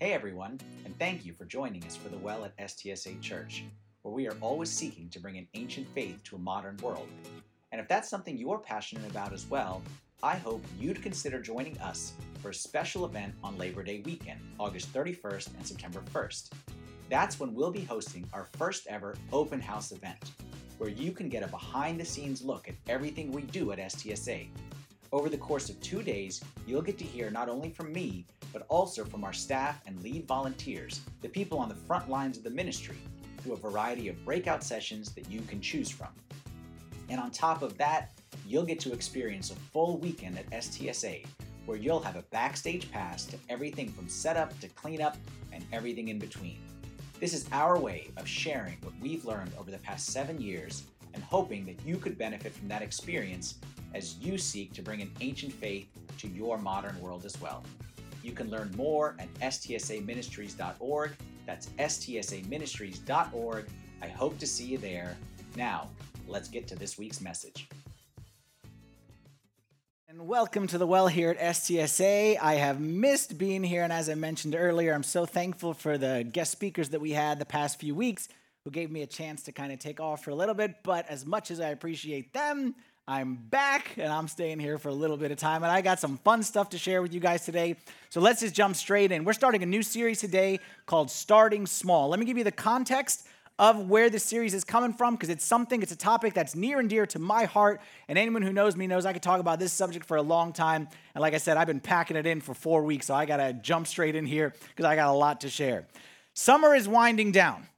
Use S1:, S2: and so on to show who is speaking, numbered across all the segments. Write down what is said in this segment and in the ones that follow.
S1: Hey everyone, and thank you for joining us for The Well at STSA Church, where we are always seeking to bring an ancient faith to a modern world. And if that's something you're passionate about as well, I hope you'd consider joining us for a special event on Labor Day weekend, August 31st and September 1st. That's when we'll be hosting our first ever open house event, where you can get a behind the scenes look at everything we do at STSA. Over the course of two days, you'll get to hear not only from me, but also from our staff and lead volunteers, the people on the front lines of the ministry, through a variety of breakout sessions that you can choose from. And on top of that, you'll get to experience a full weekend at STSA, where you'll have a backstage pass to everything from setup to cleanup and everything in between. This is our way of sharing what we've learned over the past seven years and hoping that you could benefit from that experience as you seek to bring an ancient faith to your modern world as well. You can learn more at stsaministries.org. That's stsaministries.org. I hope to see you there. Now, let's get to this week's message.
S2: And welcome to the well here at STSA. I have missed being here, and as I mentioned earlier, I'm so thankful for the guest speakers that we had the past few weeks who gave me a chance to kind of take off for a little bit. But as much as I appreciate them, I'm back and I'm staying here for a little bit of time. And I got some fun stuff to share with you guys today. So let's just jump straight in. We're starting a new series today called Starting Small. Let me give you the context of where this series is coming from because it's something, it's a topic that's near and dear to my heart. And anyone who knows me knows I could talk about this subject for a long time. And like I said, I've been packing it in for four weeks, so I got to jump straight in here because I got a lot to share. Summer is winding down.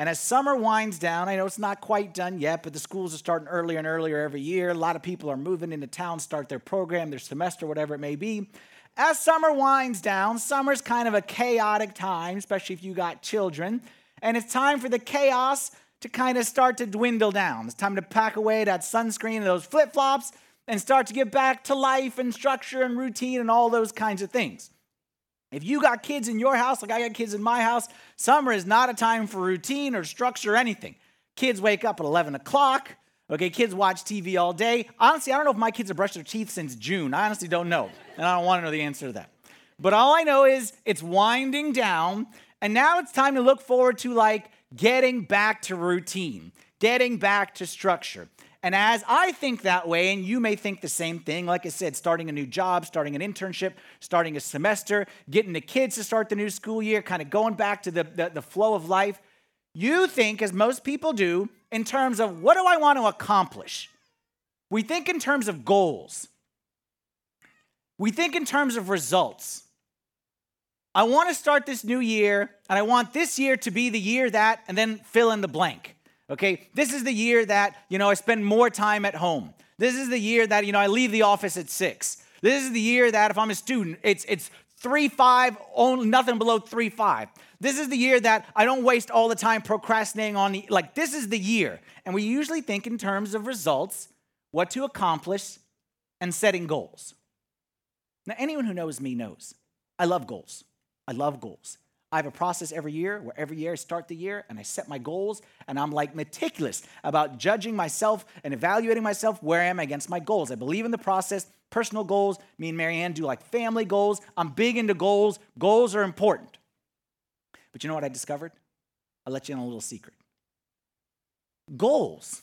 S2: And as summer winds down, I know it's not quite done yet, but the schools are starting earlier and earlier every year. A lot of people are moving into town, start their program, their semester, whatever it may be. As summer winds down, summer's kind of a chaotic time, especially if you got children. And it's time for the chaos to kind of start to dwindle down. It's time to pack away that sunscreen and those flip flops and start to get back to life and structure and routine and all those kinds of things. If you got kids in your house, like I got kids in my house, summer is not a time for routine or structure or anything. Kids wake up at 11 o'clock. Okay, kids watch TV all day. Honestly, I don't know if my kids have brushed their teeth since June. I honestly don't know. And I don't want to know the answer to that. But all I know is it's winding down. And now it's time to look forward to like getting back to routine, getting back to structure. And as I think that way, and you may think the same thing, like I said, starting a new job, starting an internship, starting a semester, getting the kids to start the new school year, kind of going back to the, the, the flow of life, you think, as most people do, in terms of what do I want to accomplish? We think in terms of goals. We think in terms of results. I want to start this new year, and I want this year to be the year that, and then fill in the blank. Okay, this is the year that, you know, I spend more time at home. This is the year that, you know, I leave the office at six. This is the year that if I'm a student, it's it's three five, only nothing below three five. This is the year that I don't waste all the time procrastinating on the like this is the year. And we usually think in terms of results, what to accomplish, and setting goals. Now, anyone who knows me knows I love goals. I love goals. I have a process every year where every year I start the year and I set my goals and I'm like meticulous about judging myself and evaluating myself where I am against my goals. I believe in the process, personal goals. Me and Marianne do like family goals. I'm big into goals. Goals are important. But you know what I discovered? I'll let you in on a little secret. Goals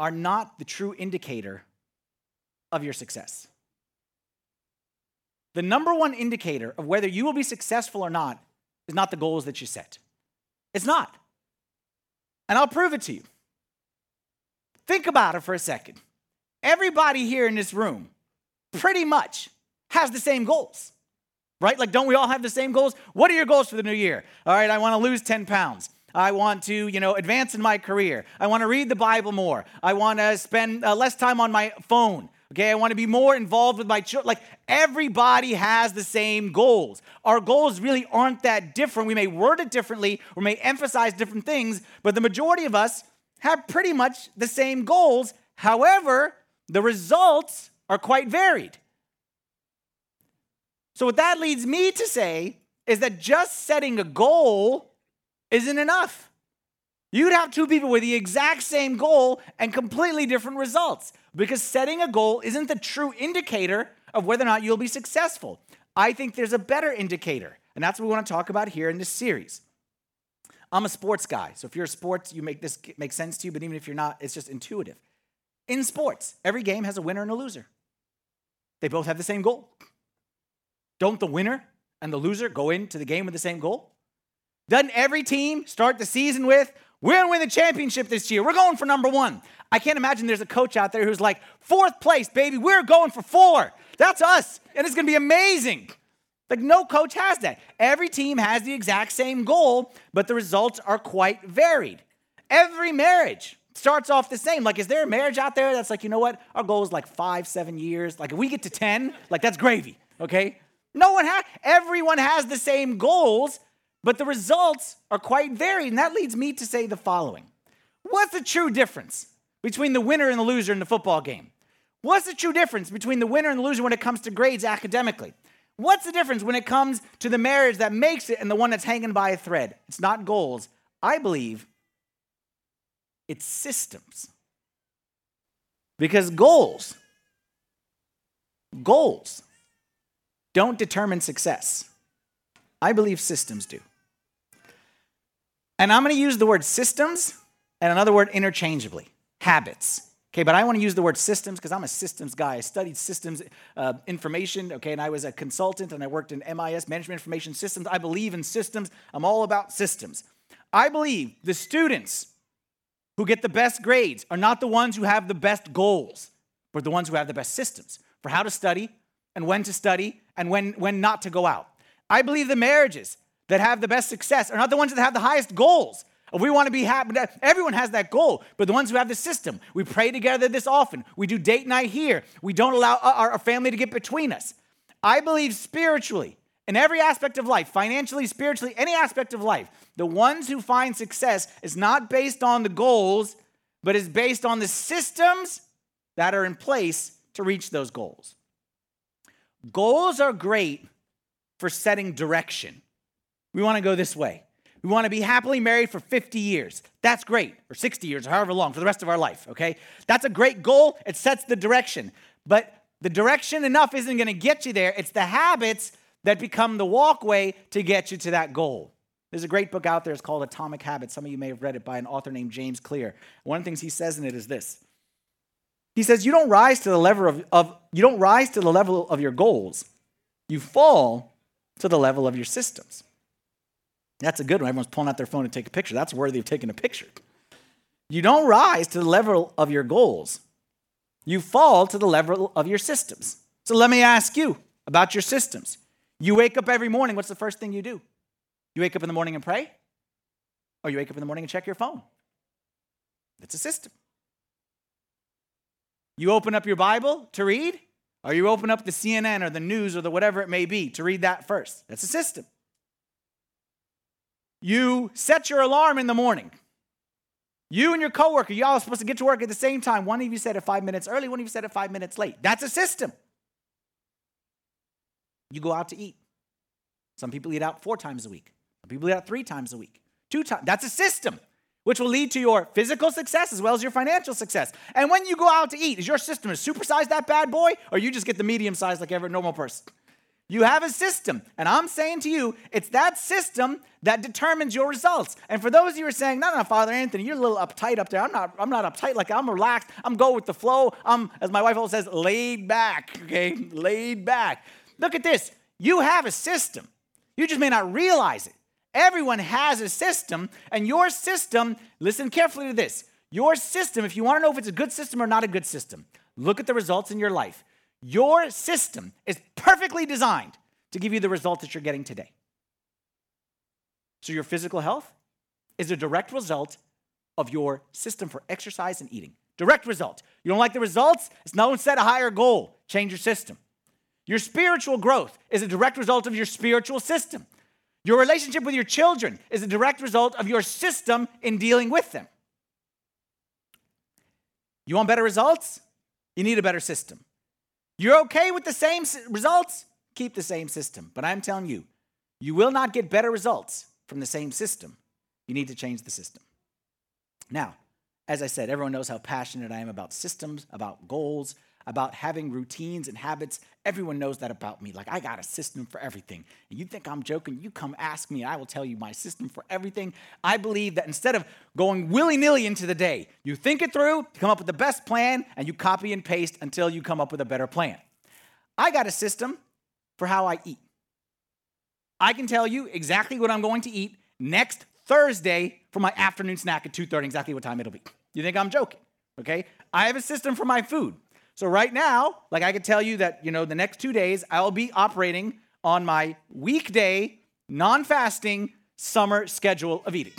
S2: are not the true indicator of your success. The number one indicator of whether you will be successful or not is not the goals that you set. It's not. And I'll prove it to you. Think about it for a second. Everybody here in this room pretty much has the same goals, right? Like, don't we all have the same goals? What are your goals for the new year? All right, I want to lose 10 pounds. I want to, you know, advance in my career. I want to read the Bible more. I want to spend uh, less time on my phone. Okay, I want to be more involved with my children. Like everybody has the same goals. Our goals really aren't that different. We may word it differently, we may emphasize different things, but the majority of us have pretty much the same goals. However, the results are quite varied. So, what that leads me to say is that just setting a goal isn't enough. You'd have two people with the exact same goal and completely different results because setting a goal isn't the true indicator of whether or not you'll be successful. I think there's a better indicator. And that's what we want to talk about here in this series. I'm a sports guy. So if you're a sports, you make this make sense to you, but even if you're not, it's just intuitive. In sports, every game has a winner and a loser. They both have the same goal. Don't the winner and the loser go into the game with the same goal? Doesn't every team start the season with, we're going to win the championship this year. We're going for number one. I can't imagine there's a coach out there who's like, fourth place, baby. We're going for four. That's us. And it's going to be amazing. Like, no coach has that. Every team has the exact same goal, but the results are quite varied. Every marriage starts off the same. Like, is there a marriage out there that's like, you know what? Our goal is like five, seven years. Like, if we get to 10, like, that's gravy, okay? No one has, everyone has the same goals, but the results are quite varied. And that leads me to say the following What's the true difference between the winner and the loser in the football game? What's the true difference between the winner and the loser when it comes to grades academically? What's the difference when it comes to the marriage that makes it and the one that's hanging by a thread? It's not goals. I believe it's systems. Because goals, goals don't determine success. I believe systems do. And I'm going to use the word systems and another word interchangeably habits. Okay, but I want to use the word systems because I'm a systems guy. I studied systems uh, information, okay, and I was a consultant and I worked in MIS, Management Information Systems. I believe in systems. I'm all about systems. I believe the students who get the best grades are not the ones who have the best goals, but the ones who have the best systems for how to study and when to study and when, when not to go out. I believe the marriages that have the best success are not the ones that have the highest goals. We want to be happy, everyone has that goal, but the ones who have the system, we pray together this often. We do date night here. We don't allow uh, our, our family to get between us. I believe spiritually, in every aspect of life, financially, spiritually, any aspect of life, the ones who find success is not based on the goals, but is based on the systems that are in place to reach those goals. Goals are great for setting direction. We want to go this way. We want to be happily married for 50 years. That's great, or 60 years, or however long, for the rest of our life, okay? That's a great goal. It sets the direction. But the direction enough isn't going to get you there. It's the habits that become the walkway to get you to that goal. There's a great book out there. It's called Atomic Habits. Some of you may have read it by an author named James Clear. One of the things he says in it is this. He says, you don't rise to the level of, of you don't rise to the level of your goals. You fall to the level of your systems. That's a good one. Everyone's pulling out their phone to take a picture. That's worthy of taking a picture. You don't rise to the level of your goals. You fall to the level of your systems. So let me ask you about your systems. You wake up every morning, what's the first thing you do? You wake up in the morning and pray? Or you wake up in the morning and check your phone? It's a system. You open up your Bible to read? Or you open up the CNN or the news or the whatever it may be to read that first? That's a system. You set your alarm in the morning. You and your coworker, y'all are supposed to get to work at the same time. One of you said it five minutes early, one of you said it five minutes late. That's a system. You go out to eat. Some people eat out four times a week. Some people eat out three times a week. Two times. That's a system, which will lead to your physical success as well as your financial success. And when you go out to eat, is your system to supersize that bad boy, or you just get the medium size like every normal person? You have a system. And I'm saying to you, it's that system that determines your results. And for those of you who are saying, no, no, Father Anthony, you're a little uptight up there. I'm not, I'm not uptight. Like I'm relaxed. I'm go with the flow. I'm, as my wife always says, laid back. Okay, laid back. Look at this. You have a system. You just may not realize it. Everyone has a system, and your system, listen carefully to this. Your system, if you want to know if it's a good system or not a good system, look at the results in your life. Your system is perfectly designed to give you the result that you're getting today. So, your physical health is a direct result of your system for exercise and eating. Direct result. You don't like the results? It's no one set a higher goal. Change your system. Your spiritual growth is a direct result of your spiritual system. Your relationship with your children is a direct result of your system in dealing with them. You want better results? You need a better system. You're okay with the same results? Keep the same system. But I'm telling you, you will not get better results from the same system. You need to change the system. Now, as I said, everyone knows how passionate I am about systems, about goals, about having routines and habits. Everyone knows that about me. Like, I got a system for everything. And you think I'm joking? You come ask me, and I will tell you my system for everything. I believe that instead of going willy nilly into the day, you think it through, come up with the best plan, and you copy and paste until you come up with a better plan. I got a system for how I eat. I can tell you exactly what I'm going to eat next Thursday for my afternoon snack at 2:30, exactly what time it'll be. You think I'm joking? Okay? I have a system for my food. So right now, like I could tell you that, you know, the next 2 days I'll be operating on my weekday non-fasting summer schedule of eating.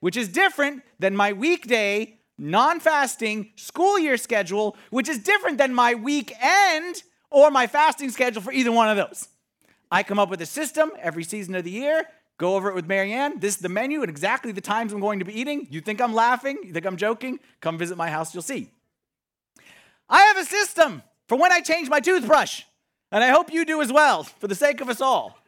S2: Which is different than my weekday non-fasting school year schedule, which is different than my weekend or my fasting schedule for either one of those. I come up with a system every season of the year Go over it with Marianne. This is the menu and exactly the times I'm going to be eating. You think I'm laughing? You think I'm joking? Come visit my house, you'll see. I have a system for when I change my toothbrush, and I hope you do as well, for the sake of us all.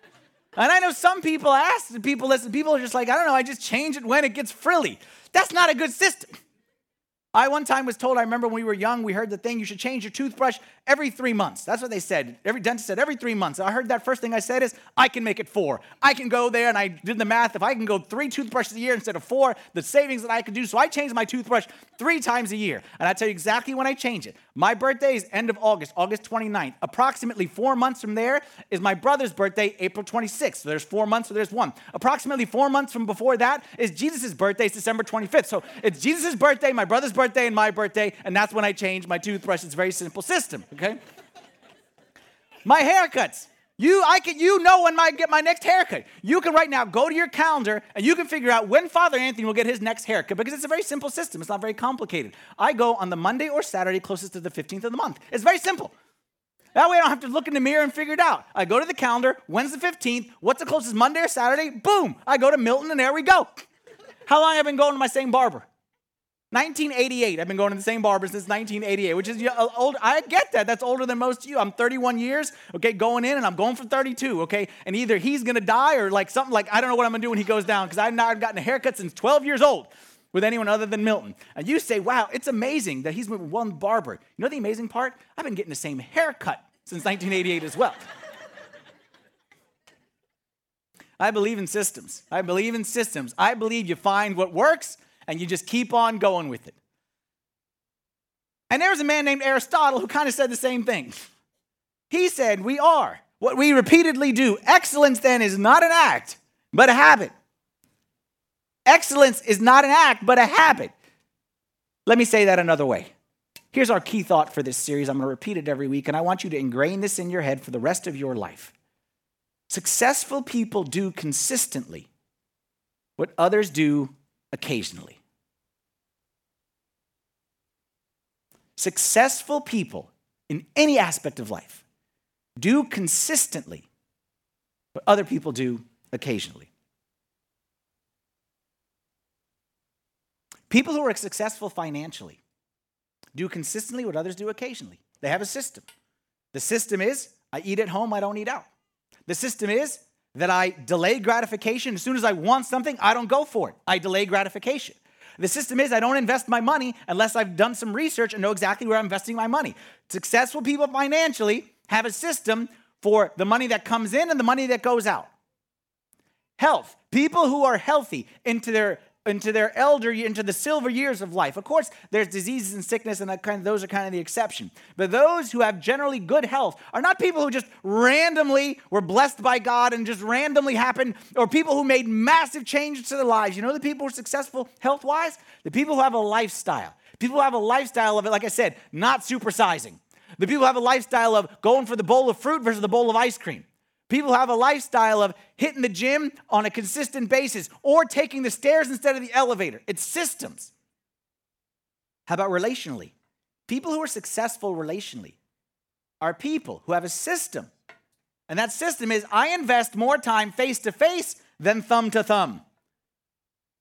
S2: And I know some people ask, and people listen, people are just like, I don't know, I just change it when it gets frilly. That's not a good system. I one time was told, I remember when we were young, we heard the thing, you should change your toothbrush every three months. That's what they said. Every dentist said every three months. I heard that first thing I said is, I can make it four. I can go there and I did the math. If I can go three toothbrushes a year instead of four, the savings that I could do. So I changed my toothbrush three times a year. And I tell you exactly when I change it. My birthday is end of August, August 29th. Approximately four months from there is my brother's birthday, April 26th. So there's four months, so there's one. Approximately four months from before that is Jesus' birthday, it's December 25th. So it's Jesus' birthday, my brother's birthday, and my birthday, and that's when I change my toothbrush. It's a very simple system, okay? my haircuts. You, I can, you know when I get my next haircut. You can right now go to your calendar and you can figure out when Father Anthony will get his next haircut because it's a very simple system. It's not very complicated. I go on the Monday or Saturday closest to the 15th of the month. It's very simple. That way I don't have to look in the mirror and figure it out. I go to the calendar, when's the 15th? What's the closest Monday or Saturday? Boom, I go to Milton and there we go. How long have I been going to my same barber? 1988. I've been going to the same barber since 1988, which is old. I get that. That's older than most of you. I'm 31 years, okay, going in, and I'm going for 32, okay. And either he's gonna die or like something like I don't know what I'm gonna do when he goes down because I've not gotten a haircut since 12 years old with anyone other than Milton. And you say, wow, it's amazing that he's with one barber. You know the amazing part? I've been getting the same haircut since 1988 as well. I believe in systems. I believe in systems. I believe you find what works and you just keep on going with it. And there was a man named Aristotle who kind of said the same thing. He said, We are what we repeatedly do. Excellence then is not an act, but a habit. Excellence is not an act, but a habit. Let me say that another way. Here's our key thought for this series. I'm going to repeat it every week, and I want you to ingrain this in your head for the rest of your life. Successful people do consistently what others do occasionally. Successful people in any aspect of life do consistently what other people do occasionally. People who are successful financially do consistently what others do occasionally. They have a system. The system is I eat at home, I don't eat out. The system is that I delay gratification. As soon as I want something, I don't go for it. I delay gratification. The system is I don't invest my money unless I've done some research and know exactly where I'm investing my money. Successful people financially have a system for the money that comes in and the money that goes out. Health. People who are healthy into their into their elder, into the silver years of life. Of course, there's diseases and sickness, and that kind of, those are kind of the exception. But those who have generally good health are not people who just randomly were blessed by God and just randomly happened, or people who made massive changes to their lives. You know the people who are successful health wise? The people who have a lifestyle. People who have a lifestyle of it, like I said, not supersizing. The people who have a lifestyle of going for the bowl of fruit versus the bowl of ice cream. People have a lifestyle of hitting the gym on a consistent basis or taking the stairs instead of the elevator. It's systems. How about relationally? People who are successful relationally are people who have a system. And that system is I invest more time face to face than thumb to thumb.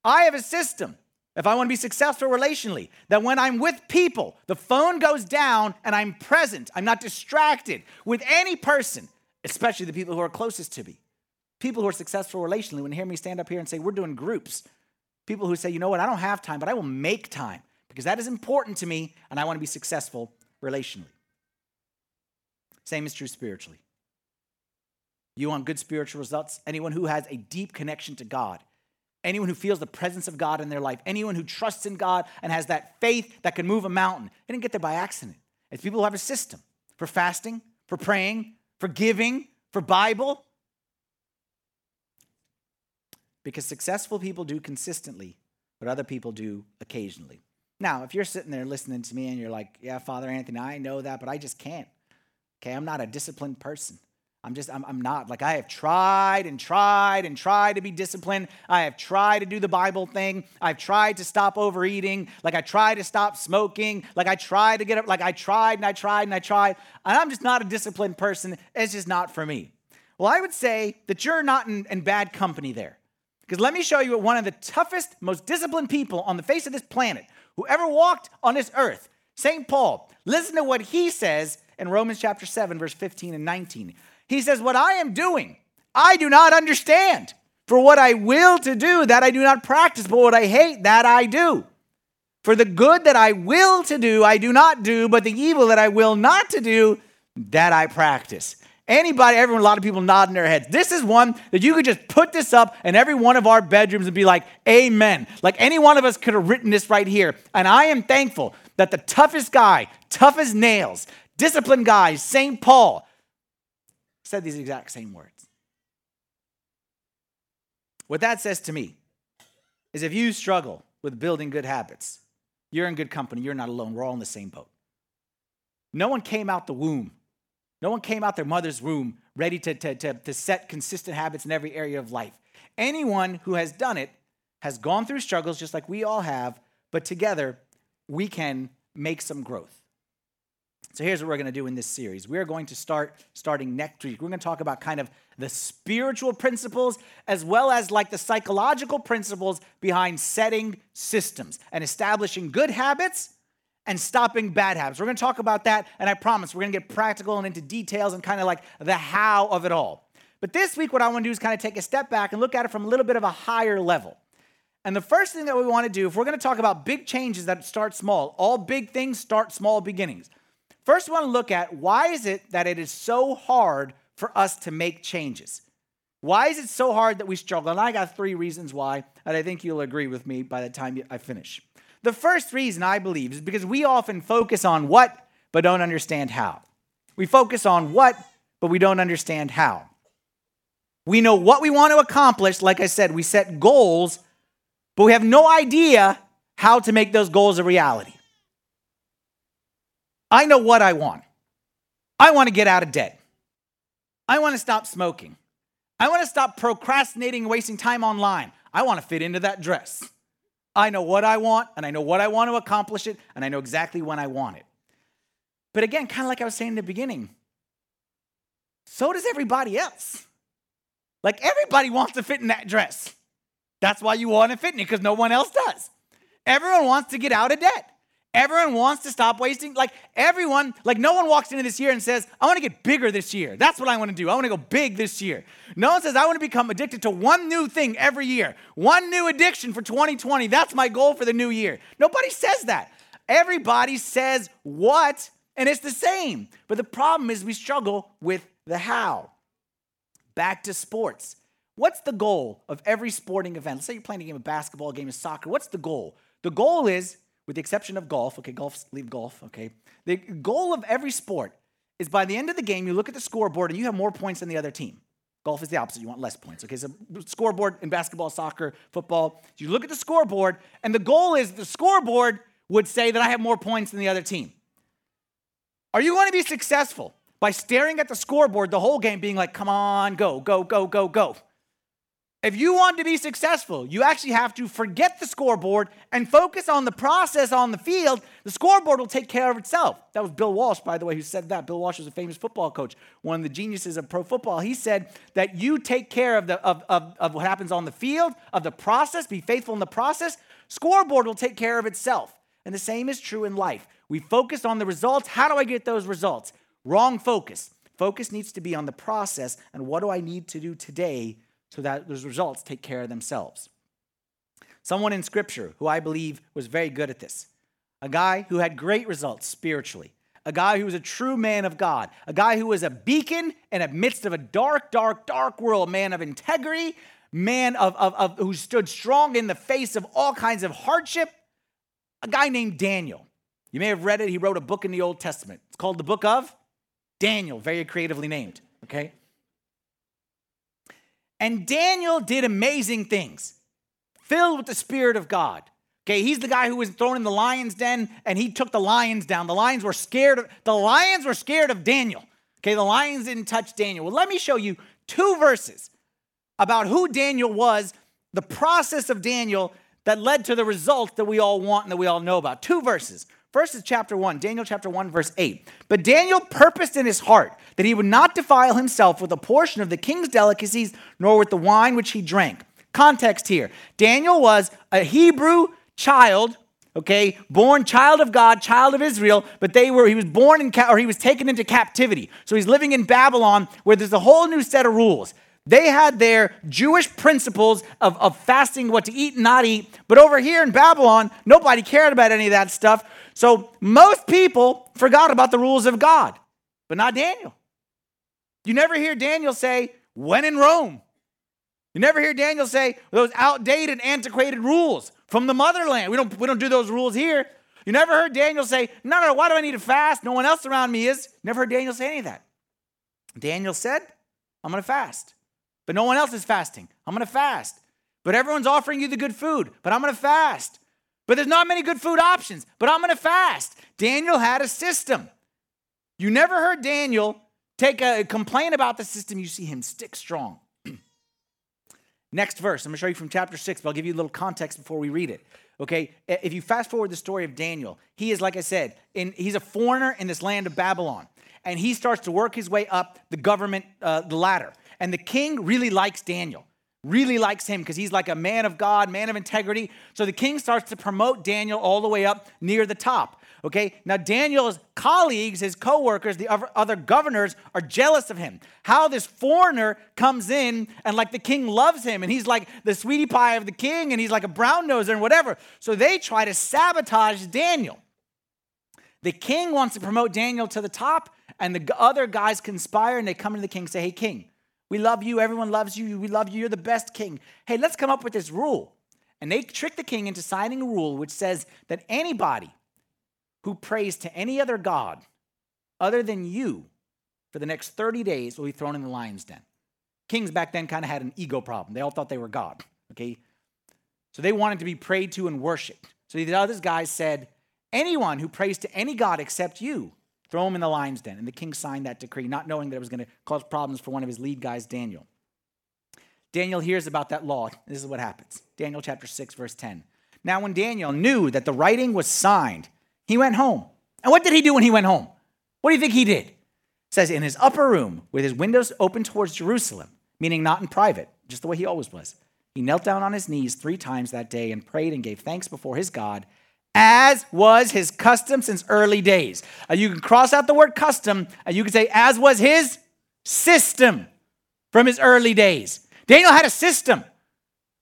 S2: I have a system, if I want to be successful relationally, that when I'm with people, the phone goes down and I'm present. I'm not distracted with any person especially the people who are closest to me. People who are successful relationally, when hear me stand up here and say, We're doing groups. People who say, You know what, I don't have time, but I will make time because that is important to me and I want to be successful relationally. Same is true spiritually. You want good spiritual results? Anyone who has a deep connection to God, anyone who feels the presence of God in their life, anyone who trusts in God and has that faith that can move a mountain. They didn't get there by accident. It's people who have a system for fasting, for praying, for giving, for Bible. Because successful people do consistently what other people do occasionally. Now, if you're sitting there listening to me and you're like, yeah, Father Anthony, I know that, but I just can't. Okay, I'm not a disciplined person. I'm just, I'm, I'm not. Like, I have tried and tried and tried to be disciplined. I have tried to do the Bible thing. I've tried to stop overeating. Like, I tried to stop smoking. Like, I tried to get up. Like, I tried and I tried and I tried. And I'm just not a disciplined person. It's just not for me. Well, I would say that you're not in, in bad company there. Because let me show you what one of the toughest, most disciplined people on the face of this planet who ever walked on this earth, St. Paul, listen to what he says in Romans chapter 7, verse 15 and 19. He says, What I am doing, I do not understand. For what I will to do, that I do not practice, but what I hate, that I do. For the good that I will to do, I do not do, but the evil that I will not to do, that I practice. Anybody, everyone, a lot of people nodding their heads. This is one that you could just put this up in every one of our bedrooms and be like, Amen. Like any one of us could have written this right here. And I am thankful that the toughest guy, tough as nails, disciplined guy, St. Paul, said these exact same words. What that says to me is if you struggle with building good habits, you're in good company. You're not alone. We're all in the same boat. No one came out the womb. No one came out their mother's womb ready to, to, to, to set consistent habits in every area of life. Anyone who has done it has gone through struggles just like we all have, but together we can make some growth. So here's what we're going to do in this series. We're going to start starting next week. We're going to talk about kind of the spiritual principles as well as like the psychological principles behind setting systems and establishing good habits and stopping bad habits. We're going to talk about that and I promise we're going to get practical and into details and kind of like the how of it all. But this week what I want to do is kind of take a step back and look at it from a little bit of a higher level. And the first thing that we want to do, if we're going to talk about big changes that start small, all big things start small beginnings. First, we want to look at why is it that it is so hard for us to make changes? Why is it so hard that we struggle? And I got three reasons why, and I think you'll agree with me by the time I finish. The first reason I believe is because we often focus on what, but don't understand how. We focus on what, but we don't understand how. We know what we want to accomplish. Like I said, we set goals, but we have no idea how to make those goals a reality. I know what I want. I want to get out of debt. I want to stop smoking. I want to stop procrastinating and wasting time online. I want to fit into that dress. I know what I want and I know what I want to accomplish it and I know exactly when I want it. But again, kind of like I was saying in the beginning, so does everybody else. Like everybody wants to fit in that dress. That's why you want to fit in it because no one else does. Everyone wants to get out of debt. Everyone wants to stop wasting. Like everyone, like no one walks into this year and says, I want to get bigger this year. That's what I want to do. I want to go big this year. No one says, I want to become addicted to one new thing every year. One new addiction for 2020. That's my goal for the new year. Nobody says that. Everybody says what, and it's the same. But the problem is we struggle with the how. Back to sports. What's the goal of every sporting event? Let's say you're playing a game of basketball, a game of soccer. What's the goal? The goal is with the exception of golf, okay, golf, leave golf, okay. The goal of every sport is by the end of the game, you look at the scoreboard and you have more points than the other team. Golf is the opposite, you want less points, okay. So, scoreboard in basketball, soccer, football, you look at the scoreboard, and the goal is the scoreboard would say that I have more points than the other team. Are you going to be successful by staring at the scoreboard the whole game, being like, come on, go, go, go, go, go? If you want to be successful, you actually have to forget the scoreboard and focus on the process on the field. The scoreboard will take care of itself. That was Bill Walsh, by the way, who said that. Bill Walsh was a famous football coach, one of the geniuses of pro football. He said that you take care of, the, of, of, of what happens on the field, of the process, be faithful in the process. Scoreboard will take care of itself. And the same is true in life. We focus on the results. How do I get those results? Wrong focus. Focus needs to be on the process and what do I need to do today so that those results take care of themselves. Someone in scripture who I believe was very good at this, a guy who had great results spiritually, a guy who was a true man of God, a guy who was a beacon in the midst of a dark, dark, dark world, man of integrity, man of, of, of who stood strong in the face of all kinds of hardship, a guy named Daniel. You may have read it. He wrote a book in the Old Testament. It's called the Book of Daniel, very creatively named, okay? And Daniel did amazing things, filled with the Spirit of God. Okay, he's the guy who was thrown in the lion's den and he took the lions down. The lions were scared of the lions were scared of Daniel. Okay, the lions didn't touch Daniel. Well, let me show you two verses about who Daniel was, the process of Daniel that led to the result that we all want and that we all know about. Two verses. First is chapter 1, Daniel chapter 1, verse 8. But Daniel purposed in his heart that he would not defile himself with a portion of the king's delicacies, nor with the wine which he drank. Context here Daniel was a Hebrew child okay born child of god child of israel but they were he was born in or he was taken into captivity so he's living in babylon where there's a whole new set of rules they had their Jewish principles of, of fasting, what to eat and not eat. But over here in Babylon, nobody cared about any of that stuff. So most people forgot about the rules of God, but not Daniel. You never hear Daniel say, when in Rome. You never hear Daniel say those outdated, antiquated rules from the motherland. We don't, we don't do those rules here. You never heard Daniel say, no, no, why do I need to fast? No one else around me is. Never heard Daniel say any of that. Daniel said, I'm going to fast. But no one else is fasting. I'm going to fast. But everyone's offering you the good food, but I'm going to fast. But there's not many good food options, but I'm going to fast. Daniel had a system. You never heard Daniel take a complain about the system. You see him stick strong. Next verse, I'm going to show you from chapter 6, but I'll give you a little context before we read it. Okay, if you fast forward the story of Daniel, he is, like I said, in, he's a foreigner in this land of Babylon, and he starts to work his way up the government, uh, the ladder. And the king really likes Daniel really likes him because he's like a man of God, man of integrity. So the king starts to promote Daniel all the way up near the top. Okay, now Daniel's colleagues, his co workers, the other governors are jealous of him. How this foreigner comes in and like the king loves him and he's like the sweetie pie of the king and he's like a brown noser and whatever. So they try to sabotage Daniel. The king wants to promote Daniel to the top and the other guys conspire and they come to the king and say, Hey, king, we love you. Everyone loves you. We love you. You're the best king. Hey, let's come up with this rule. And they trick the king into signing a rule which says that anybody who prays to any other God other than you for the next 30 days will be thrown in the lion's den. Kings back then kind of had an ego problem. They all thought they were God, okay? So they wanted to be prayed to and worshiped. So the other guys said, anyone who prays to any God except you Throw him in the lion's den. And the king signed that decree, not knowing that it was going to cause problems for one of his lead guys, Daniel. Daniel hears about that law. This is what happens Daniel chapter 6, verse 10. Now, when Daniel knew that the writing was signed, he went home. And what did he do when he went home? What do you think he did? It says, in his upper room, with his windows open towards Jerusalem, meaning not in private, just the way he always was, he knelt down on his knees three times that day and prayed and gave thanks before his God as was his custom since early days. Uh, you can cross out the word custom and you can say, as was his system from his early days. Daniel had a system.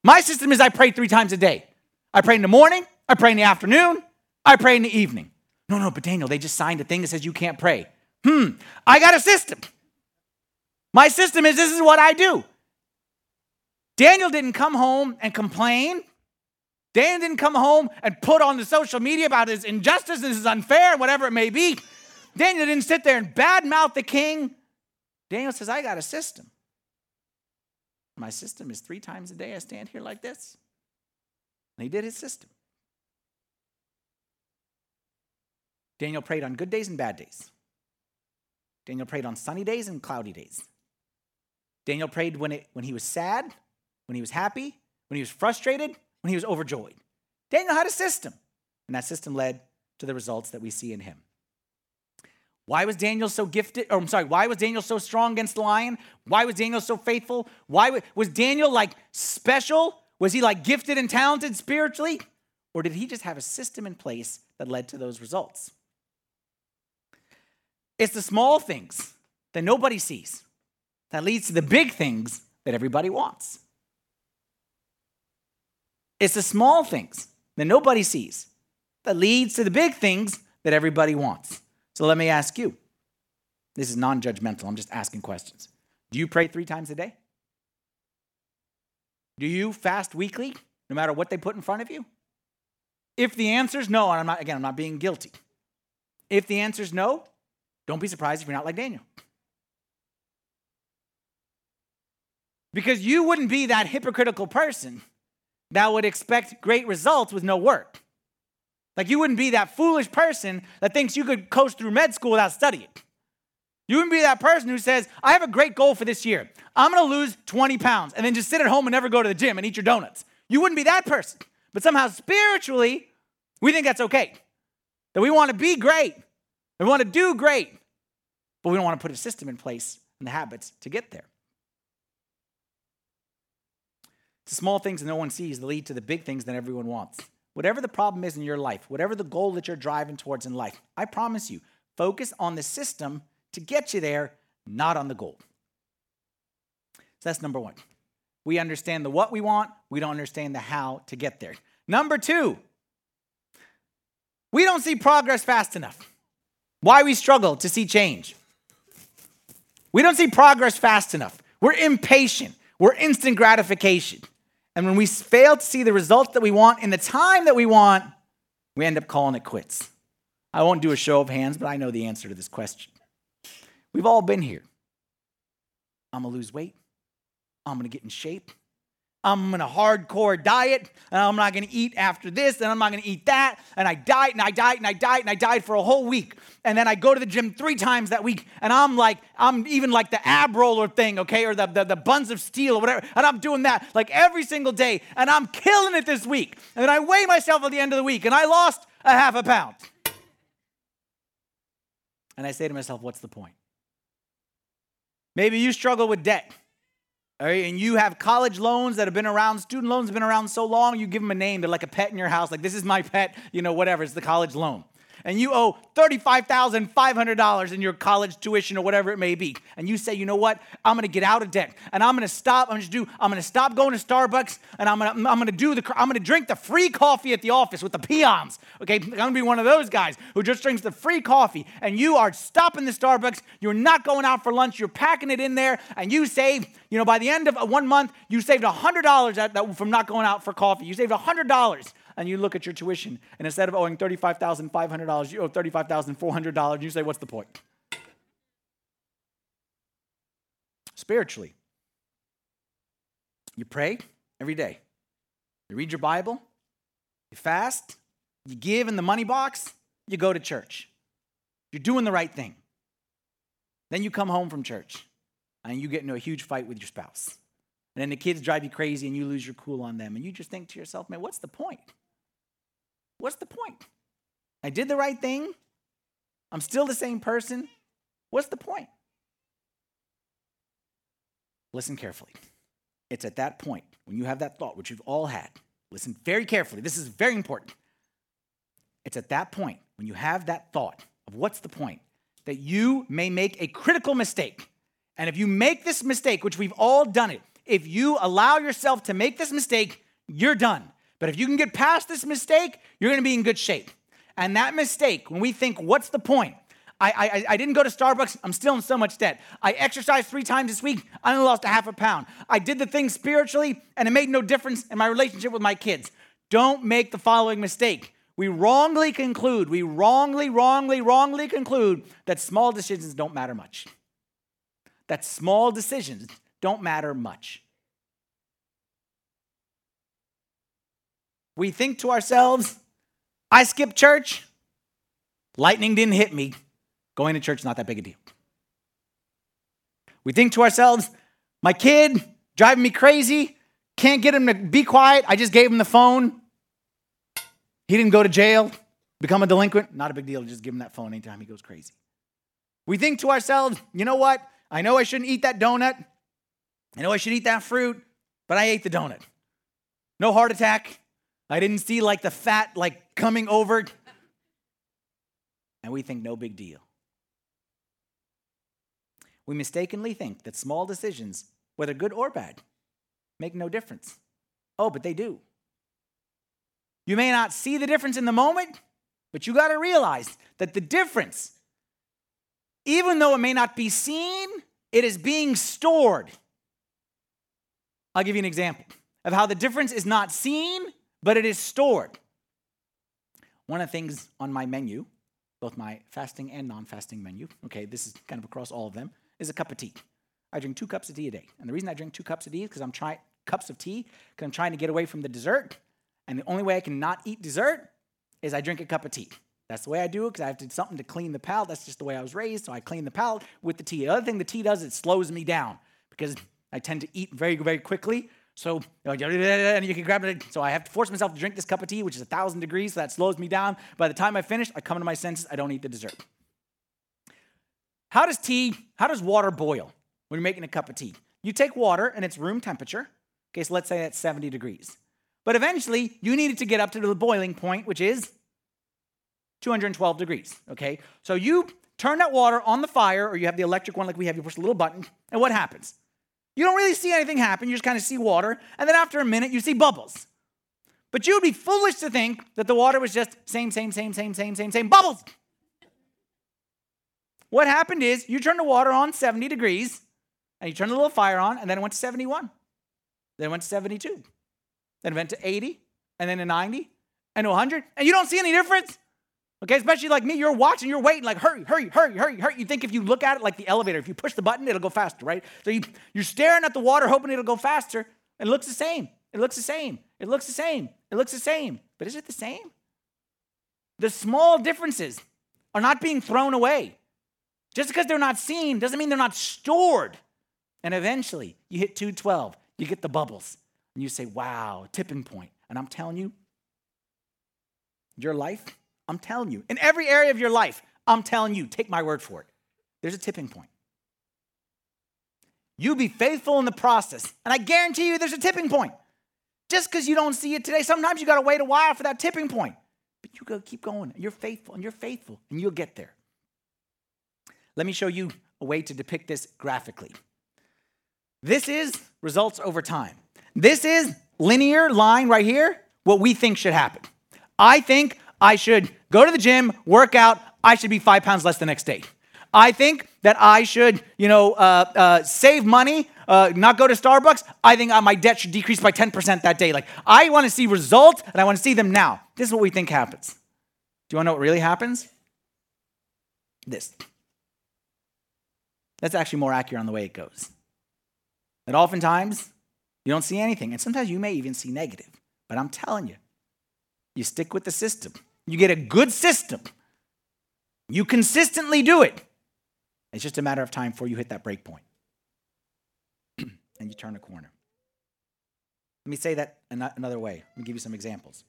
S2: My system is I pray three times a day. I pray in the morning, I pray in the afternoon, I pray in the evening. No, no, but Daniel, they just signed a thing that says you can't pray. Hmm, I got a system. My system is this is what I do. Daniel didn't come home and complain Dan didn't come home and put on the social media about his injustice, this is unfair, whatever it may be. Daniel didn't sit there and badmouth the king. Daniel says, I got a system. My system is three times a day I stand here like this. And he did his system. Daniel prayed on good days and bad days. Daniel prayed on sunny days and cloudy days. Daniel prayed when, it, when he was sad, when he was happy, when he was frustrated, when he was overjoyed. Daniel had a system, and that system led to the results that we see in him. Why was Daniel so gifted? Or I'm sorry, why was Daniel so strong against the lion? Why was Daniel so faithful? Why was Daniel like special? Was he like gifted and talented spiritually? Or did he just have a system in place that led to those results? It's the small things that nobody sees that leads to the big things that everybody wants. It's the small things that nobody sees that leads to the big things that everybody wants. So let me ask you this is non judgmental, I'm just asking questions. Do you pray three times a day? Do you fast weekly, no matter what they put in front of you? If the answer is no, and I'm not, again, I'm not being guilty. If the answer is no, don't be surprised if you're not like Daniel. Because you wouldn't be that hypocritical person that would expect great results with no work. Like you wouldn't be that foolish person that thinks you could coast through med school without studying. You wouldn't be that person who says, I have a great goal for this year. I'm gonna lose 20 pounds and then just sit at home and never go to the gym and eat your donuts. You wouldn't be that person. But somehow spiritually, we think that's okay. That we wanna be great, we wanna do great, but we don't wanna put a system in place and the habits to get there. The small things that no one sees that lead to the big things that everyone wants. Whatever the problem is in your life, whatever the goal that you're driving towards in life, I promise you, focus on the system to get you there, not on the goal. So that's number one. We understand the what we want, we don't understand the how to get there. Number two, we don't see progress fast enough. Why we struggle to see change. We don't see progress fast enough. We're impatient, we're instant gratification. And when we fail to see the results that we want in the time that we want, we end up calling it quits. I won't do a show of hands, but I know the answer to this question. We've all been here. I'm gonna lose weight. I'm gonna get in shape. I'm gonna hardcore diet, and I'm not gonna eat after this, and I'm not gonna eat that. And I diet and I diet and I diet and I diet for a whole week. And then I go to the gym three times that week, and I'm like, I'm even like the ab roller thing, okay, or the, the, the buns of steel or whatever. And I'm doing that like every single day, and I'm killing it this week. And then I weigh myself at the end of the week, and I lost a half a pound. And I say to myself, what's the point? Maybe you struggle with debt. Right, and you have college loans that have been around, student loans have been around so long, you give them a name. They're like a pet in your house. Like, this is my pet, you know, whatever. It's the college loan and you owe $35,500 in your college tuition or whatever it may be, and you say, you know what, I'm gonna get out of debt and I'm gonna stop, I'm gonna do, I'm gonna stop going to Starbucks and I'm gonna, I'm gonna do the, I'm gonna drink the free coffee at the office with the peons, okay? I'm gonna be one of those guys who just drinks the free coffee and you are stopping the Starbucks, you're not going out for lunch, you're packing it in there, and you save, you know, by the end of uh, one month, you saved $100 from not going out for coffee. You saved $100 and you look at your tuition, and instead of owing $35,500, you owe $35,400, and you say, What's the point? Spiritually, you pray every day, you read your Bible, you fast, you give in the money box, you go to church. You're doing the right thing. Then you come home from church and you get into a huge fight with your spouse. And then the kids drive you crazy and you lose your cool on them. And you just think to yourself, man, what's the point? What's the point? I did the right thing. I'm still the same person. What's the point? Listen carefully. It's at that point when you have that thought, which you've all had. Listen very carefully. This is very important. It's at that point when you have that thought of what's the point that you may make a critical mistake. And if you make this mistake, which we've all done it, if you allow yourself to make this mistake, you're done. But if you can get past this mistake, you're gonna be in good shape. And that mistake, when we think, what's the point? I, I, I didn't go to Starbucks, I'm still in so much debt. I exercised three times this week, I only lost a half a pound. I did the thing spiritually, and it made no difference in my relationship with my kids. Don't make the following mistake. We wrongly conclude, we wrongly, wrongly, wrongly conclude that small decisions don't matter much. That small decisions don't matter much. We think to ourselves, I skipped church, lightning didn't hit me, going to church is not that big a deal. We think to ourselves, my kid driving me crazy, can't get him to be quiet, I just gave him the phone. He didn't go to jail, become a delinquent, not a big deal, just give him that phone anytime he goes crazy. We think to ourselves, you know what? I know I shouldn't eat that donut. I know I should eat that fruit, but I ate the donut. No heart attack, I didn't see like the fat like coming over. And we think no big deal. We mistakenly think that small decisions, whether good or bad, make no difference. Oh, but they do. You may not see the difference in the moment, but you got to realize that the difference even though it may not be seen, it is being stored. I'll give you an example of how the difference is not seen, but it is stored. One of the things on my menu, both my fasting and non fasting menu, okay, this is kind of across all of them, is a cup of tea. I drink two cups of tea a day. And the reason I drink two cups of tea is because I'm trying cups of tea because I'm trying to get away from the dessert. And the only way I can not eat dessert is I drink a cup of tea. That's the way I do it because I have to do something to clean the palate. That's just the way I was raised. So I clean the palate with the tea. The other thing the tea does, it slows me down because I tend to eat very, very quickly. So, and you can grab it. So I have to force myself to drink this cup of tea, which is a thousand degrees. So that slows me down. By the time I finish, I come to my senses. I don't eat the dessert. How does tea, how does water boil when you're making a cup of tea? You take water and it's room temperature. Okay, so let's say that's 70 degrees. But eventually, you need it to get up to the boiling point, which is 212 degrees. Okay, so you turn that water on the fire, or you have the electric one like we have, you push a little button, and what happens? You don't really see anything happen, you just kind of see water, and then after a minute, you see bubbles. But you would be foolish to think that the water was just same, same, same, same, same, same, same bubbles. What happened is you turned the water on 70 degrees, and you turned a little fire on, and then it went to 71. Then it went to 72. Then it went to 80, and then to 90, and to 100, and you don't see any difference. Okay, especially like me, you're watching, you're waiting, like hurry, hurry, hurry, hurry, hurry. You think if you look at it like the elevator, if you push the button, it'll go faster, right? So you, you're staring at the water, hoping it'll go faster. It looks the same. It looks the same. It looks the same. It looks the same. But is it the same? The small differences are not being thrown away. Just because they're not seen doesn't mean they're not stored. And eventually, you hit 212, you get the bubbles, and you say, wow, tipping point. And I'm telling you, your life I'm telling you, in every area of your life, I'm telling you, take my word for it. There's a tipping point. You be faithful in the process, and I guarantee you there's a tipping point. Just because you don't see it today, sometimes you got to wait a while for that tipping point. But you to keep going, and you're faithful, and you're faithful, and you'll get there. Let me show you a way to depict this graphically. This is results over time. This is linear line right here, what we think should happen. I think I should go to the gym, work out, I should be five pounds less the next day. I think that I should, you know, uh, uh, save money, uh, not go to Starbucks. I think my debt should decrease by 10% that day. Like, I want to see results and I want to see them now. This is what we think happens. Do you want to know what really happens? This. That's actually more accurate on the way it goes. That oftentimes you don't see anything, and sometimes you may even see negative. But I'm telling you, you stick with the system. You get a good system. You consistently do it. It's just a matter of time before you hit that break point and you turn a corner. Let me say that another way. Let me give you some examples.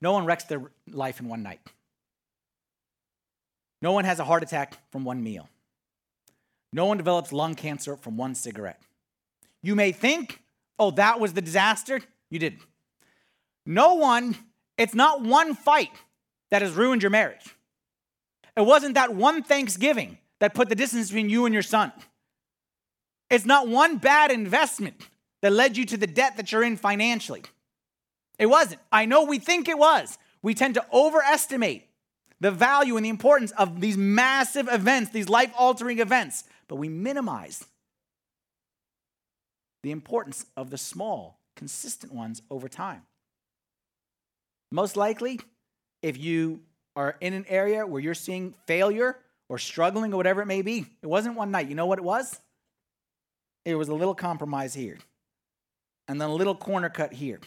S2: No one wrecks their life in one night. No one has a heart attack from one meal. No one develops lung cancer from one cigarette. You may think, oh, that was the disaster. You didn't. No one it's not one fight that has ruined your marriage. It wasn't that one Thanksgiving that put the distance between you and your son. It's not one bad investment that led you to the debt that you're in financially. It wasn't. I know we think it was. We tend to overestimate the value and the importance of these massive events, these life altering events, but we minimize the importance of the small, consistent ones over time. Most likely, if you are in an area where you're seeing failure or struggling or whatever it may be, it wasn't one night. You know what it was? It was a little compromise here, and then a little corner cut here,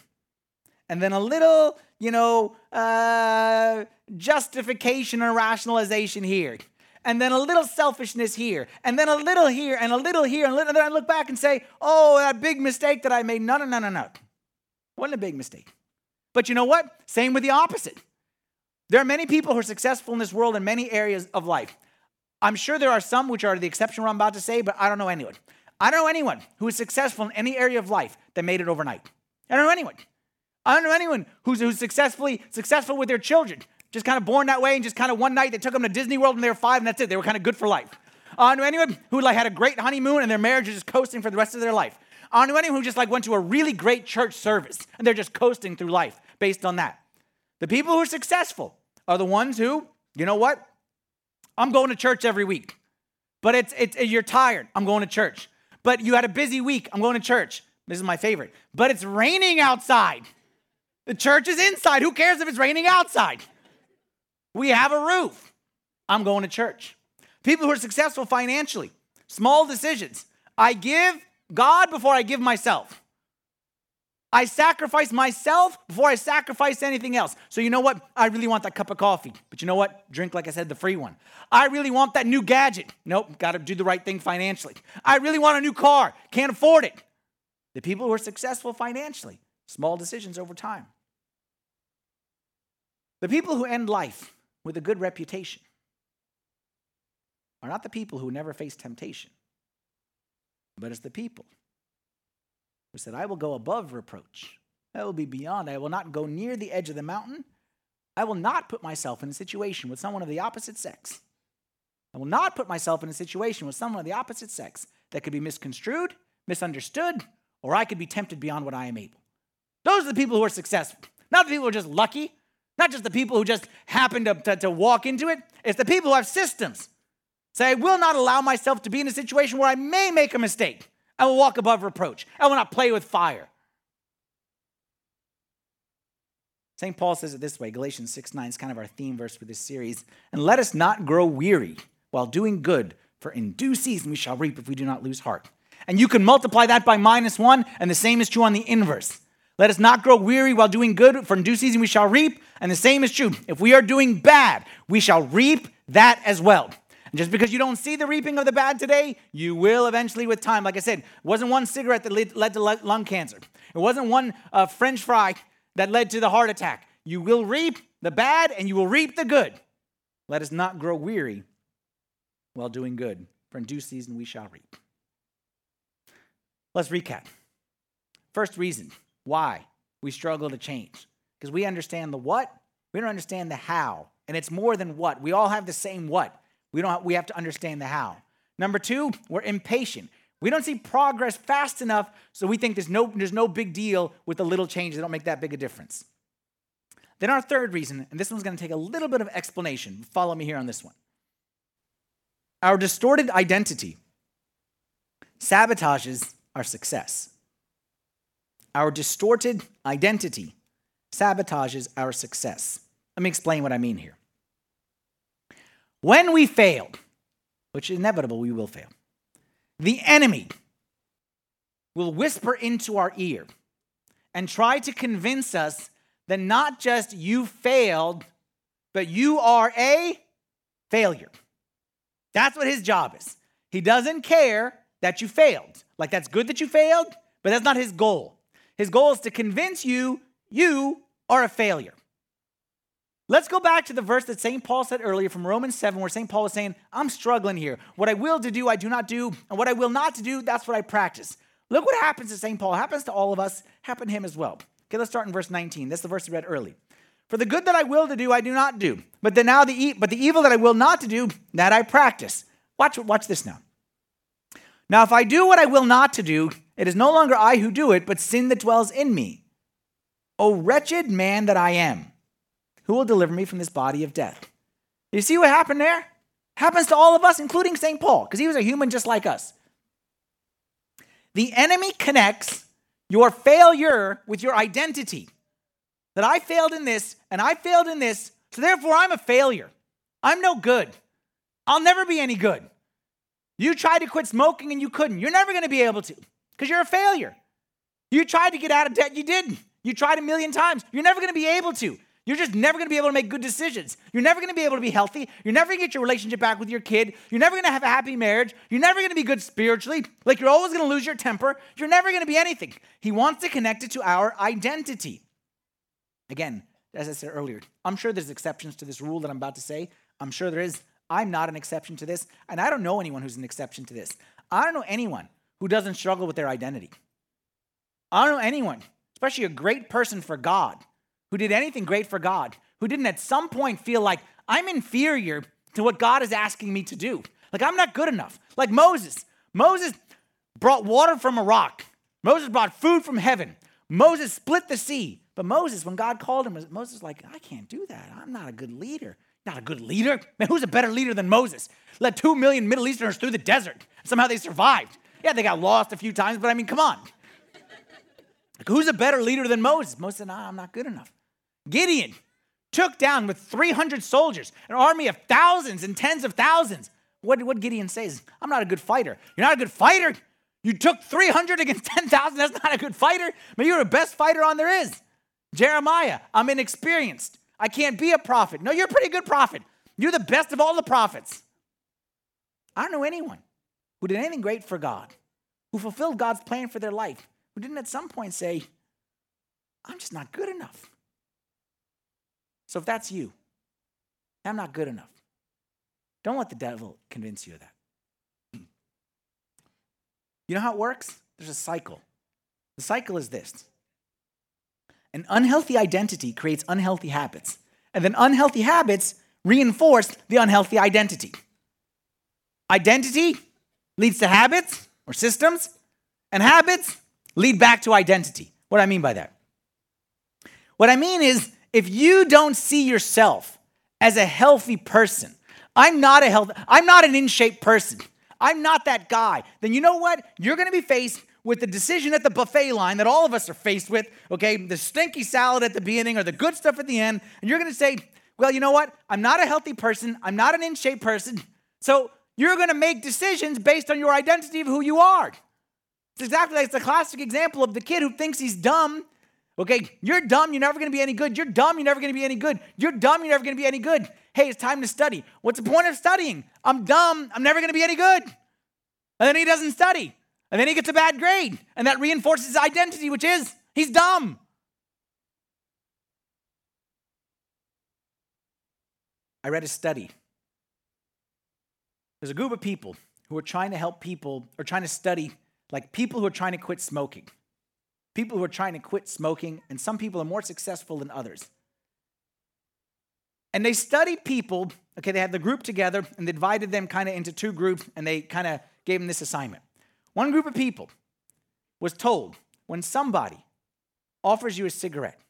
S2: and then a little, you know, uh, justification or rationalization here, and then a little selfishness here, and then a little here, and a little here, and, then I look back and say, oh, that big mistake that I made. No, no, no, no, no. Wasn't a big mistake. But you know what? Same with the opposite. There are many people who are successful in this world in many areas of life. I'm sure there are some which are the exception I'm about to say, but I don't know anyone. I don't know anyone who is successful in any area of life that made it overnight. I don't know anyone. I don't know anyone who's, who's successfully successful with their children, just kind of born that way, and just kind of one night they took them to Disney World when they were five, and that's it. They were kind of good for life. I don't know anyone who like had a great honeymoon and their marriage is just coasting for the rest of their life. I don't know anyone who just like went to a really great church service and they're just coasting through life based on that. The people who are successful are the ones who, you know what? I'm going to church every week. But it's, it's you're tired. I'm going to church. But you had a busy week. I'm going to church. This is my favorite. But it's raining outside. The church is inside. Who cares if it's raining outside? We have a roof. I'm going to church. People who are successful financially, small decisions. I give God before I give myself. I sacrifice myself before I sacrifice anything else. So, you know what? I really want that cup of coffee. But you know what? Drink, like I said, the free one. I really want that new gadget. Nope, got to do the right thing financially. I really want a new car. Can't afford it. The people who are successful financially, small decisions over time. The people who end life with a good reputation are not the people who never face temptation, but it's the people who said, I will go above reproach. I will be beyond. I will not go near the edge of the mountain. I will not put myself in a situation with someone of the opposite sex. I will not put myself in a situation with someone of the opposite sex that could be misconstrued, misunderstood, or I could be tempted beyond what I am able. Those are the people who are successful, not the people who are just lucky, not just the people who just happen to, to, to walk into it. It's the people who have systems. Say, I will not allow myself to be in a situation where I may make a mistake. I will walk above reproach. I will not play with fire. St. Paul says it this way Galatians 6 9 is kind of our theme verse for this series. And let us not grow weary while doing good, for in due season we shall reap if we do not lose heart. And you can multiply that by minus one, and the same is true on the inverse. Let us not grow weary while doing good, for in due season we shall reap. And the same is true. If we are doing bad, we shall reap that as well. And just because you don't see the reaping of the bad today, you will eventually with time. Like I said, it wasn't one cigarette that led to lung cancer, it wasn't one uh, french fry that led to the heart attack. You will reap the bad and you will reap the good. Let us not grow weary while doing good, for in due season we shall reap. Let's recap. First reason why we struggle to change because we understand the what, we don't understand the how. And it's more than what. We all have the same what. We don't have, we have to understand the how. Number 2, we're impatient. We don't see progress fast enough, so we think there's no, there's no big deal with the little changes that don't make that big a difference. Then our third reason, and this one's going to take a little bit of explanation. Follow me here on this one. Our distorted identity sabotages our success. Our distorted identity sabotages our success. Let me explain what I mean here. When we fail, which is inevitable, we will fail, the enemy will whisper into our ear and try to convince us that not just you failed, but you are a failure. That's what his job is. He doesn't care that you failed. Like, that's good that you failed, but that's not his goal. His goal is to convince you you are a failure. Let's go back to the verse that St. Paul said earlier from Romans 7, where St. Paul was saying, I'm struggling here. What I will to do, I do not do, and what I will not to do, that's what I practice. Look what happens to St. Paul. Happens to all of us, happened to him as well. Okay, let's start in verse 19. That's the verse we read early. For the good that I will to do, I do not do. But the now the e- but the evil that I will not to do, that I practice. Watch, watch this now. Now, if I do what I will not to do, it is no longer I who do it, but sin that dwells in me. O wretched man that I am who will deliver me from this body of death. You see what happened there? Happens to all of us, including St. Paul, because he was a human just like us. The enemy connects your failure with your identity. That I failed in this and I failed in this, so therefore I'm a failure. I'm no good. I'll never be any good. You tried to quit smoking and you couldn't. You're never going to be able to because you're a failure. You tried to get out of debt, you didn't. You tried a million times. You're never going to be able to. You're just never going to be able to make good decisions. You're never going to be able to be healthy. You're never going to get your relationship back with your kid. You're never going to have a happy marriage. You're never going to be good spiritually. Like you're always going to lose your temper. You're never going to be anything. He wants to connect it to our identity. Again, as I said earlier, I'm sure there's exceptions to this rule that I'm about to say. I'm sure there is. I'm not an exception to this, and I don't know anyone who's an exception to this. I don't know anyone who doesn't struggle with their identity. I don't know anyone, especially a great person for God who did anything great for God, who didn't at some point feel like I'm inferior to what God is asking me to do. Like I'm not good enough. Like Moses. Moses brought water from a rock. Moses brought food from heaven. Moses split the sea. But Moses, when God called him, Moses was like, I can't do that. I'm not a good leader. Not a good leader. Man, who's a better leader than Moses? Led two million Middle Easterners through the desert. Somehow they survived. Yeah, they got lost a few times, but I mean, come on. Like, who's a better leader than Moses? Moses said, nah, I'm not good enough. Gideon took down with 300 soldiers, an army of thousands and tens of thousands. What did Gideon say? I'm not a good fighter. You're not a good fighter? You took 300 against 10,000. That's not a good fighter. But you're the best fighter on there is. Jeremiah, I'm inexperienced. I can't be a prophet. No, you're a pretty good prophet. You're the best of all the prophets. I don't know anyone who did anything great for God, who fulfilled God's plan for their life, who didn't at some point say, I'm just not good enough. So if that's you, I'm not good enough. Don't let the devil convince you of that. You know how it works? There's a cycle. The cycle is this an unhealthy identity creates unhealthy habits, and then unhealthy habits reinforce the unhealthy identity. Identity leads to habits or systems, and habits lead back to identity. What do I mean by that? What I mean is, if you don't see yourself as a healthy person, I'm not a health, I'm not an in-shape person. I'm not that guy. Then you know what? You're going to be faced with the decision at the buffet line that all of us are faced with, okay? The stinky salad at the beginning or the good stuff at the end, and you're going to say, "Well, you know what? I'm not a healthy person. I'm not an in-shape person." So, you're going to make decisions based on your identity of who you are. It's exactly like it's a classic example of the kid who thinks he's dumb. Okay, you're dumb, you're never gonna be any good. You're dumb, you're never gonna be any good. You're dumb, you're never gonna be any good. Hey, it's time to study. What's the point of studying? I'm dumb, I'm never gonna be any good. And then he doesn't study. And then he gets a bad grade. And that reinforces his identity, which is he's dumb. I read a study there's a group of people who are trying to help people or trying to study, like people who are trying to quit smoking. People who are trying to quit smoking, and some people are more successful than others. And they studied people, okay, they had the group together and they divided them kind of into two groups and they kind of gave them this assignment. One group of people was told when somebody offers you a cigarette,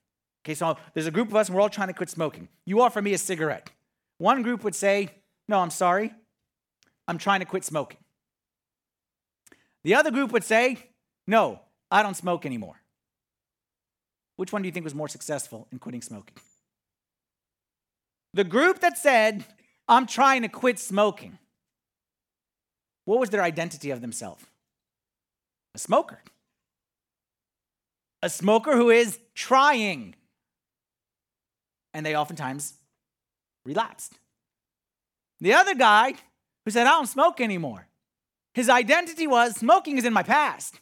S2: okay, so there's a group of us and we're all trying to quit smoking. You offer me a cigarette. One group would say, No, I'm sorry, I'm trying to quit smoking. The other group would say, No, I don't smoke anymore. Which one do you think was more successful in quitting smoking? The group that said, I'm trying to quit smoking. What was their identity of themselves? A smoker. A smoker who is trying. And they oftentimes relapsed. The other guy who said, I don't smoke anymore. His identity was smoking is in my past.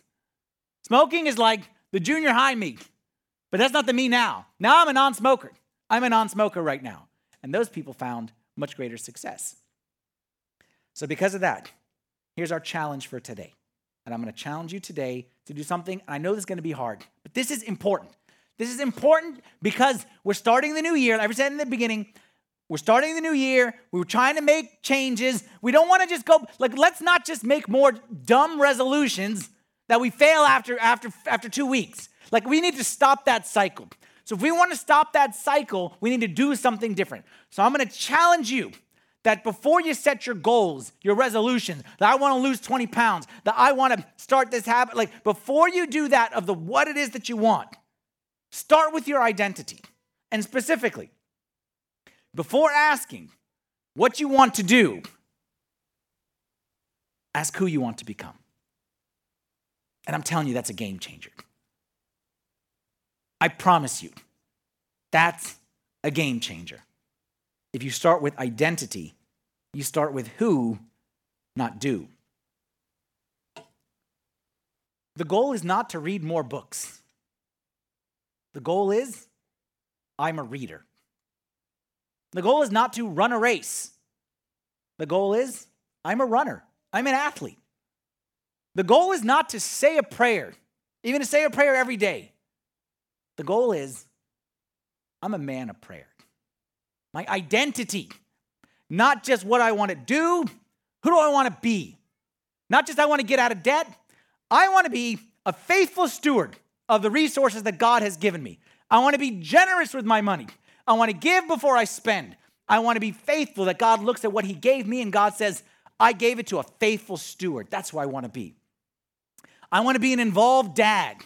S2: Smoking is like the junior high me, but that's not the me now. Now I'm a non smoker. I'm a non smoker right now. And those people found much greater success. So, because of that, here's our challenge for today. And I'm going to challenge you today to do something. I know this is going to be hard, but this is important. This is important because we're starting the new year. Like I said in the beginning, we're starting the new year. We were trying to make changes. We don't want to just go like let's not just make more dumb resolutions that we fail after after after 2 weeks. Like we need to stop that cycle. So if we want to stop that cycle, we need to do something different. So I'm going to challenge you that before you set your goals, your resolutions, that I want to lose 20 pounds, that I want to start this habit, like before you do that of the what it is that you want, start with your identity. And specifically, before asking what you want to do, ask who you want to become. And I'm telling you, that's a game changer. I promise you, that's a game changer. If you start with identity, you start with who, not do. The goal is not to read more books. The goal is I'm a reader. The goal is not to run a race. The goal is I'm a runner, I'm an athlete. The goal is not to say a prayer, even to say a prayer every day. The goal is I'm a man of prayer. My identity, not just what I want to do, who do I want to be? Not just I want to get out of debt, I want to be a faithful steward of the resources that God has given me. I want to be generous with my money. I want to give before I spend. I want to be faithful that God looks at what He gave me and God says, I gave it to a faithful steward. That's who I want to be. I want to be an involved dad.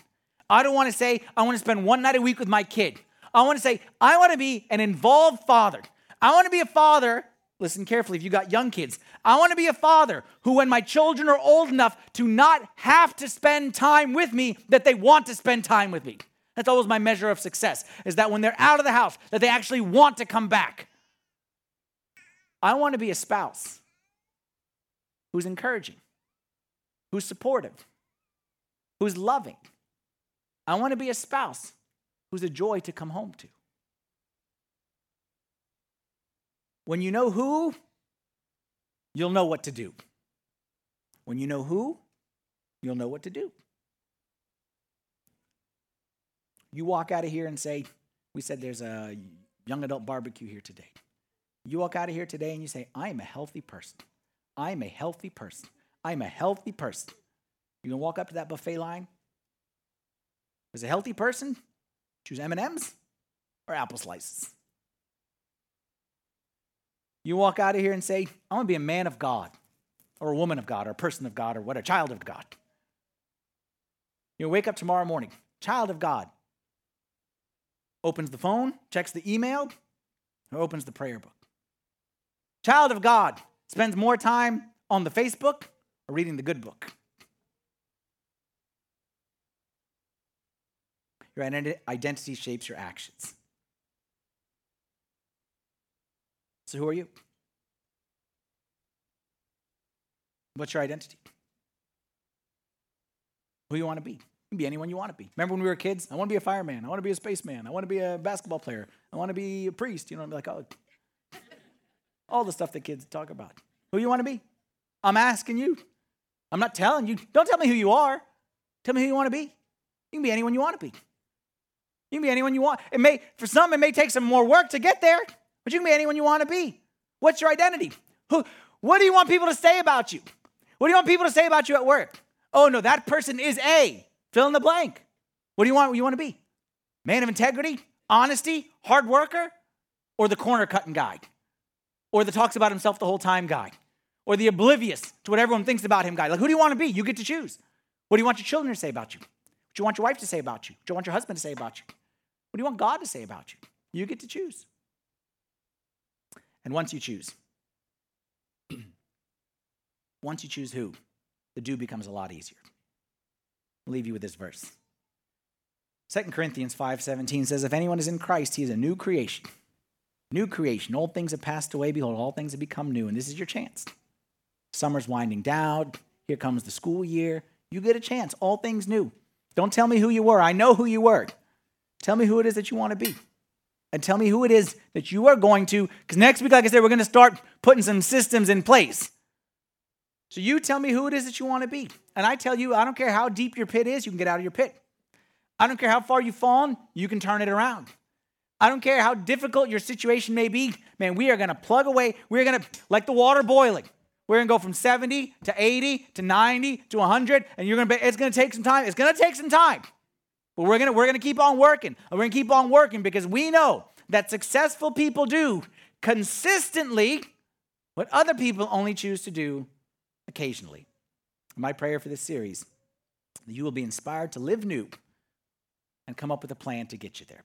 S2: I don't want to say, I want to spend one night a week with my kid. I want to say, I want to be an involved father. I want to be a father. Listen carefully if you got young kids. I want to be a father who, when my children are old enough to not have to spend time with me, that they want to spend time with me. That's always my measure of success, is that when they're out of the house, that they actually want to come back. I want to be a spouse who's encouraging, who's supportive, who's loving. I want to be a spouse who's a joy to come home to. When you know who, you'll know what to do. When you know who, you'll know what to do. You walk out of here and say, We said there's a young adult barbecue here today. You walk out of here today and you say, I am a healthy person. I am a healthy person. I am a healthy person. You gonna walk up to that buffet line? As a healthy person, choose M&Ms or apple slices. You walk out of here and say, I want to be a man of God, or a woman of God, or a person of God, or what, a child of God. You wake up tomorrow morning, child of God, opens the phone, checks the email, or opens the prayer book. Child of God spends more time on the Facebook or reading the good book. Your identity shapes your actions. So, who are you? What's your identity? Who you want to be? You can be anyone you want to be. Remember when we were kids? I want to be a fireman. I want to be a spaceman. I want to be a basketball player. I want to be a priest. You know, I'm like, oh, all the stuff that kids talk about. Who you want to be? I'm asking you. I'm not telling you. Don't tell me who you are. Tell me who you want to be. You can be anyone you want to be. You can be anyone you want. It may, for some, it may take some more work to get there, but you can be anyone you want to be. What's your identity? Who, what do you want people to say about you? What do you want people to say about you at work? Oh, no, that person is A. Fill in the blank. What do you want? What you want to be? Man of integrity, honesty, hard worker, or the corner cutting guy? Or the talks about himself the whole time guy? Or the oblivious to what everyone thinks about him guy? Like, who do you want to be? You get to choose. What do you want your children to say about you? What do you want your wife to say about you? What do you want your husband to say about you? What do you want God to say about you? You get to choose. And once you choose, once you choose who, the do becomes a lot easier. Leave you with this verse. 2 Corinthians 5:17 says, If anyone is in Christ, he is a new creation. New creation. Old things have passed away. Behold, all things have become new. And this is your chance. Summer's winding down. Here comes the school year. You get a chance. All things new. Don't tell me who you were. I know who you were. Tell me who it is that you want to be and tell me who it is that you are going to, because next week, like I said, we're going to start putting some systems in place. So you tell me who it is that you want to be. And I tell you, I don't care how deep your pit is, you can get out of your pit. I don't care how far you've fallen, you can turn it around. I don't care how difficult your situation may be, man, we are going to plug away. We're going to, like the water boiling, we're going to go from 70 to 80 to 90 to 100, and you're going to, it's going to take some time. It's going to take some time. But we're gonna we're gonna keep on working. And We're gonna keep on working because we know that successful people do consistently what other people only choose to do occasionally. My prayer for this series that you will be inspired to live new and come up with a plan to get you there.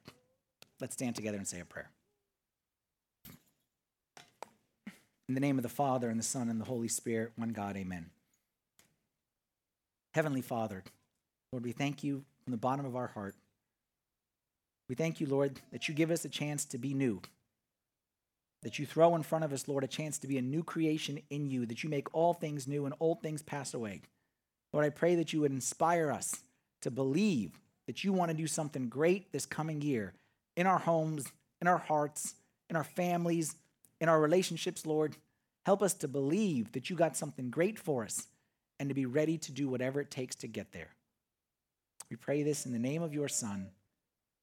S2: Let's stand together and say a prayer. In the name of the Father, and the Son, and the Holy Spirit, one God, amen. Heavenly Father, Lord, we thank you from the bottom of our heart. We thank you, Lord, that you give us a chance to be new. That you throw in front of us, Lord, a chance to be a new creation in you, that you make all things new and old things pass away. Lord, I pray that you would inspire us to believe that you want to do something great this coming year in our homes, in our hearts, in our families, in our relationships, Lord. Help us to believe that you got something great for us and to be ready to do whatever it takes to get there. We pray this in the name of your Son,